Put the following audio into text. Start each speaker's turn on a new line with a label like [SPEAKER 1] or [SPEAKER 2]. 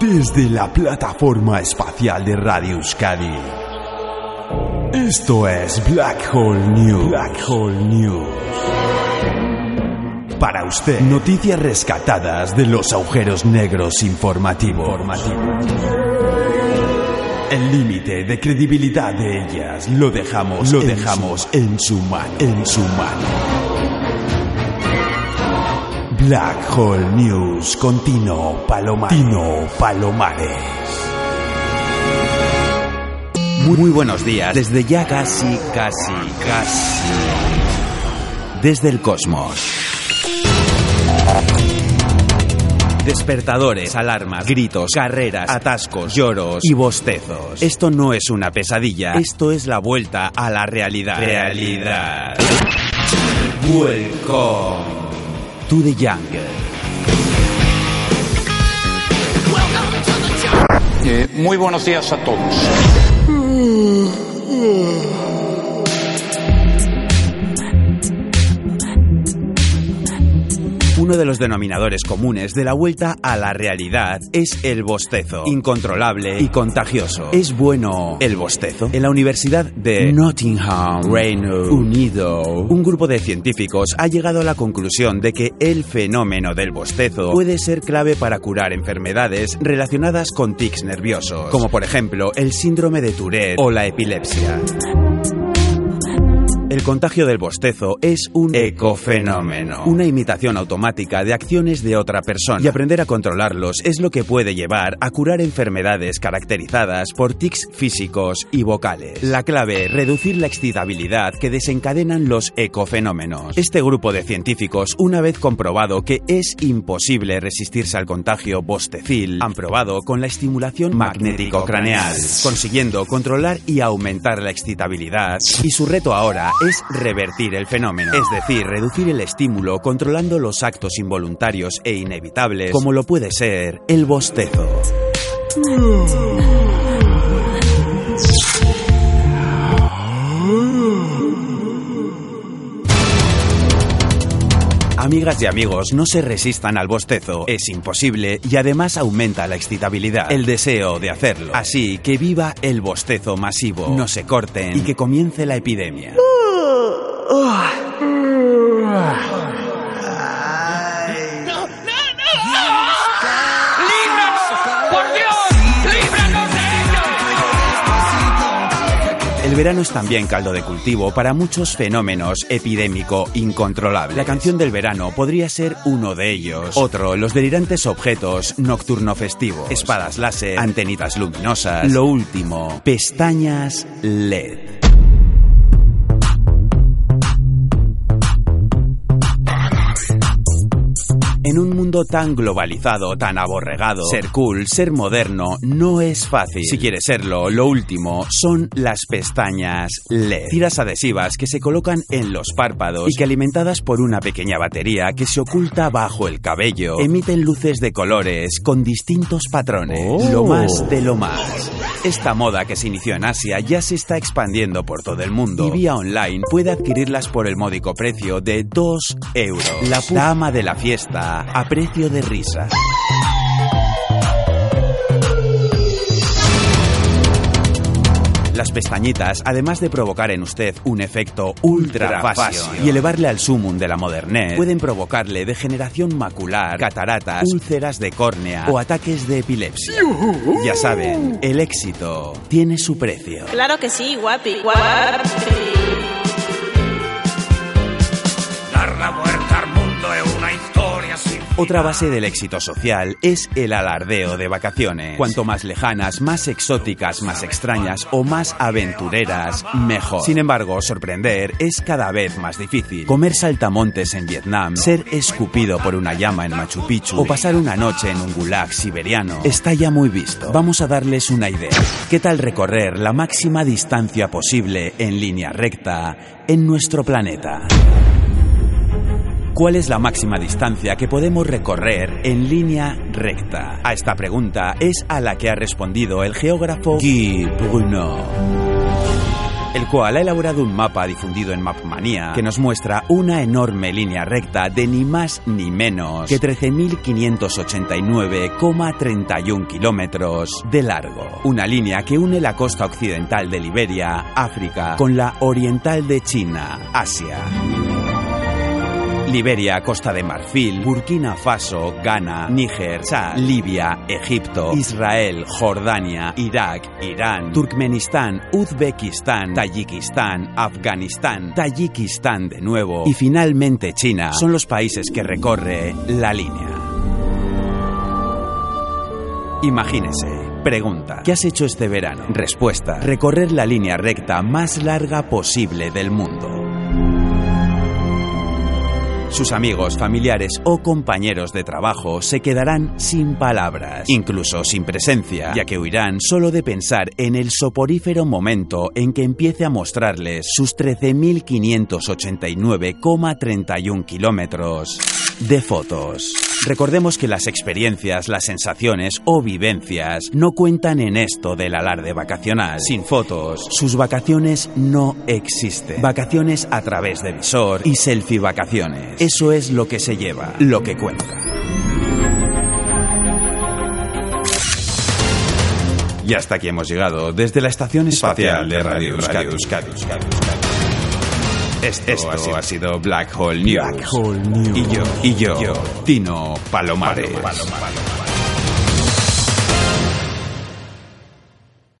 [SPEAKER 1] Desde la plataforma espacial de Radio Euskadi. Esto es Black Hole News. Black Hole News. Para usted, noticias rescatadas de los agujeros negros informativos. El límite de credibilidad de ellas lo dejamos, lo dejamos en su mano, en su mano. Black Hole News con Tino Palomares. Tino Palomares.
[SPEAKER 2] Muy, muy buenos días. Desde ya casi, casi, casi. Desde el cosmos. Despertadores, alarmas, gritos, carreras, atascos, lloros y bostezos. Esto no es una pesadilla, esto es la vuelta a la realidad. Realidad. Welcome to the jungle.
[SPEAKER 3] Eh, muy buenos días a todos.
[SPEAKER 2] Uno de los denominadores comunes de la vuelta a la realidad es el bostezo, incontrolable y contagioso. ¿Es bueno el bostezo? En la Universidad de Nottingham, Reino Unido, un grupo de científicos ha llegado a la conclusión de que el fenómeno del bostezo puede ser clave para curar enfermedades relacionadas con tics nerviosos, como por ejemplo el síndrome de Tourette o la epilepsia. El contagio del bostezo es un ecofenómeno, una imitación automática de acciones de otra persona. Y aprender a controlarlos es lo que puede llevar a curar enfermedades caracterizadas por tics físicos y vocales. La clave, reducir la excitabilidad que desencadenan los ecofenómenos. Este grupo de científicos, una vez comprobado que es imposible resistirse al contagio bostecil, han probado con la estimulación magnético-craneal, consiguiendo controlar y aumentar la excitabilidad. Y su reto ahora es revertir el fenómeno, es decir, reducir el estímulo controlando los actos involuntarios e inevitables, como lo puede ser el bostezo. Amigas y amigos, no se resistan al bostezo. Es imposible y además aumenta la excitabilidad, el deseo de hacerlo. Así que viva el bostezo masivo, no se corten y que comience la epidemia.
[SPEAKER 4] ¡Por
[SPEAKER 2] El verano es también caldo de cultivo para muchos fenómenos epidémico incontrolable. La canción del verano podría ser uno de ellos. Otro, los delirantes objetos nocturno festivos. Espadas láser, antenitas luminosas. Lo último, pestañas LED. En un mundo tan globalizado, tan aborregado, ser cool, ser moderno, no es fácil. Si quieres serlo, lo último son las pestañas LED. Tiras adhesivas que se colocan en los párpados y que alimentadas por una pequeña batería que se oculta bajo el cabello, emiten luces de colores con distintos patrones. Lo más de lo más. Esta moda que se inició en Asia ya se está expandiendo por todo el mundo y vía online puede adquirirlas por el módico precio de 2 euros. La puta ama de la fiesta a precio de risa. Las pestañitas, además de provocar en usted un efecto ultra fashion y elevarle al sumum de la modernez, pueden provocarle degeneración macular, cataratas, úlceras de córnea o ataques de epilepsia. Ya saben, el éxito tiene su precio.
[SPEAKER 5] Claro que sí, guapi. guapi.
[SPEAKER 2] Otra base del éxito social es el alardeo de vacaciones. Cuanto más lejanas, más exóticas, más extrañas o más aventureras, mejor. Sin embargo, sorprender es cada vez más difícil. Comer saltamontes en Vietnam, ser escupido por una llama en Machu Picchu o pasar una noche en un gulag siberiano está ya muy visto. Vamos a darles una idea. ¿Qué tal recorrer la máxima distancia posible en línea recta en nuestro planeta? ¿Cuál es la máxima distancia que podemos recorrer en línea recta? A esta pregunta es a la que ha respondido el geógrafo Guy Bruno. el cual ha elaborado un mapa difundido en MapManía que nos muestra una enorme línea recta de ni más ni menos que 13.589,31 kilómetros de largo. Una línea que une la costa occidental de Liberia, África, con la oriental de China, Asia. Liberia, Costa de Marfil, Burkina Faso, Ghana, Níger, Chad, Libia, Egipto, Israel, Jordania, Irak, Irán, Turkmenistán, Uzbekistán, Tayikistán, Afganistán, Tayikistán de nuevo y finalmente China son los países que recorre la línea. Imagínese. Pregunta. ¿Qué has hecho este verano? Respuesta. Recorrer la línea recta más larga posible del mundo. Sus amigos, familiares o compañeros de trabajo se quedarán sin palabras, incluso sin presencia, ya que huirán solo de pensar en el soporífero momento en que empiece a mostrarles sus 13.589,31 kilómetros de fotos. Recordemos que las experiencias, las sensaciones o vivencias no cuentan en esto del alarde vacacional. Sin fotos, sus vacaciones no existen. Vacaciones a través de visor y selfie vacaciones. Eso es lo que se lleva, lo que cuenta. Y hasta aquí hemos llegado, desde la Estación Espacial de Radio Euskadi. Esto, ha, sido, Black Hole News. Y yo, y yo, Tino Palomares.